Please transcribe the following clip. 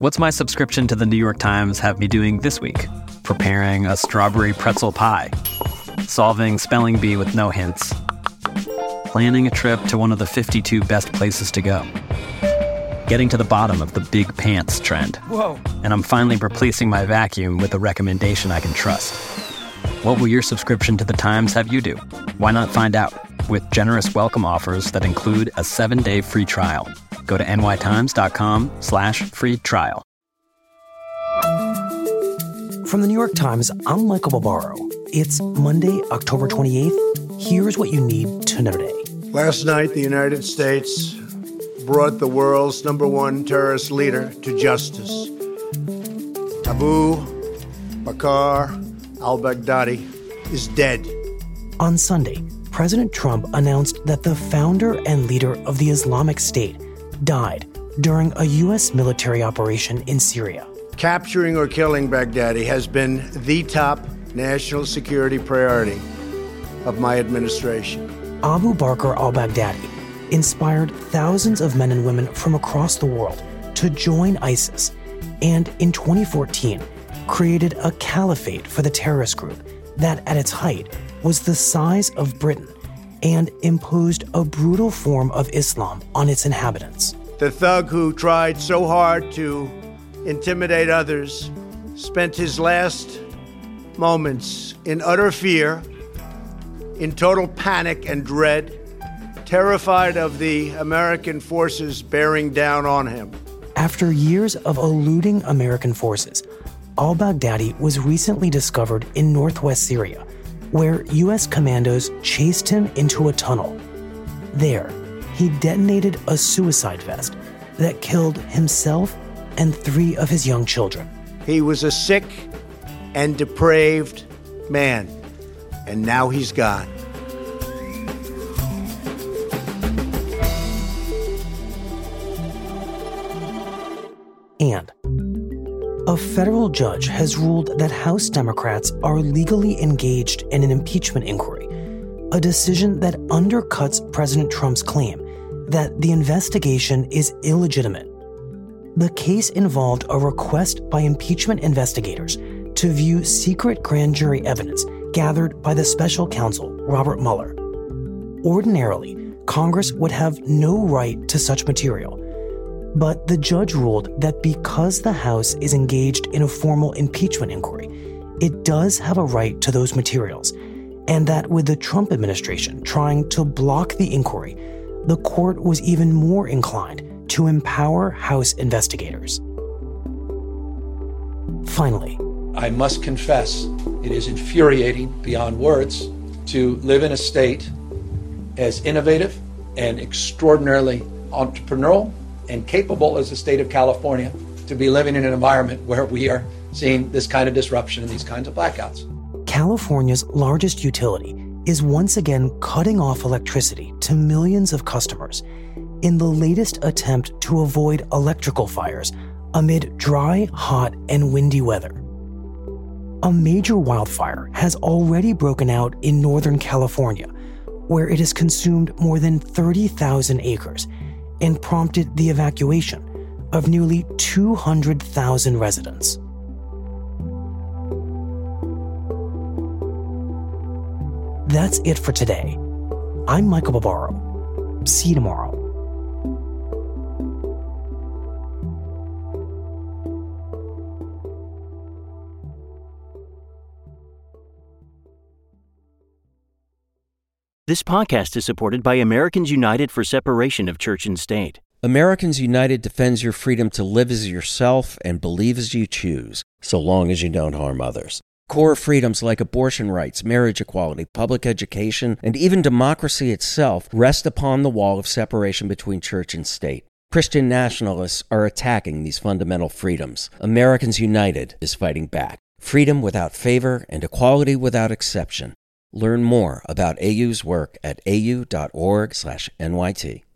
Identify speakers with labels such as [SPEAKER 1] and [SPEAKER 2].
[SPEAKER 1] What's my subscription to the New York Times have me doing this week? Preparing a strawberry pretzel pie, solving spelling bee with no hints, planning a trip to one of the 52 best places to go, getting to the bottom of the big pants trend.
[SPEAKER 2] Whoa.
[SPEAKER 1] And I'm finally replacing my vacuum with a recommendation I can trust. What will your subscription to the Times have you do? Why not find out? With generous welcome offers that include a seven-day free trial. Go to nytimes.com slash free trial.
[SPEAKER 3] From the New York Times, I'm Michael Barbaro. It's Monday, October 28th. Here's what you need to know today.
[SPEAKER 4] Last night, the United States brought the world's number one terrorist leader to justice. Abu Bakr al Baghdadi is dead.
[SPEAKER 3] On Sunday, President Trump announced that the founder and leader of the Islamic State died during a U.S. military operation in Syria.
[SPEAKER 4] Capturing or killing Baghdadi has been the top national security priority of my administration.
[SPEAKER 3] Abu Bakr al Baghdadi inspired thousands of men and women from across the world to join ISIS and in 2014 created a caliphate for the terrorist group that at its height was the size of Britain and imposed a brutal form of Islam on its inhabitants.
[SPEAKER 4] The thug who tried so hard to intimidate others spent his last moments in utter fear, in total panic and dread, terrified of the American forces bearing down on him.
[SPEAKER 3] After years of eluding American forces, al Baghdadi was recently discovered in northwest Syria where U.S. commandos chased him into a tunnel. There, he detonated a suicide vest that killed himself and three of his young children.
[SPEAKER 4] He was a sick and depraved man, and now he's gone.
[SPEAKER 3] And a federal judge has ruled that House Democrats are legally engaged in an impeachment inquiry, a decision that undercuts President Trump's claim that the investigation is illegitimate. The case involved a request by impeachment investigators to view secret grand jury evidence gathered by the special counsel, Robert Mueller. Ordinarily, Congress would have no right to such material but the judge ruled that because the House is engaged in a formal impeachment inquiry, it does have a right to those materials, and that with the Trump administration trying to block the inquiry, the court was even more inclined to empower House investigators. Finally,
[SPEAKER 5] I must confess, it is infuriating beyond words to live in a state as innovative and extraordinarily entrepreneurial and capable as the state of California to be living in an environment where we are seeing this kind of disruption and these kinds of blackouts.
[SPEAKER 3] California's largest utility is once again cutting off electricity to millions of customers in the latest attempt to avoid electrical fires amid dry, hot, and windy weather. A major wildfire has already broken out in Northern California, where it has consumed more than 30,000 acres and prompted the evacuation of nearly 200,000 residents. That's it for today. I'm Michael Barbaro. See you tomorrow.
[SPEAKER 6] This podcast is supported by Americans United for Separation of Church and State.
[SPEAKER 7] Americans United defends your freedom to live as yourself and believe as you choose, so long as you don't harm others. Core freedoms like abortion rights, marriage equality, public education, and even democracy itself rest upon the wall of separation between church and state. Christian nationalists are attacking these fundamental freedoms. Americans United is fighting back. Freedom without favor and equality without exception. Learn more about AU's work at au.org/nyt.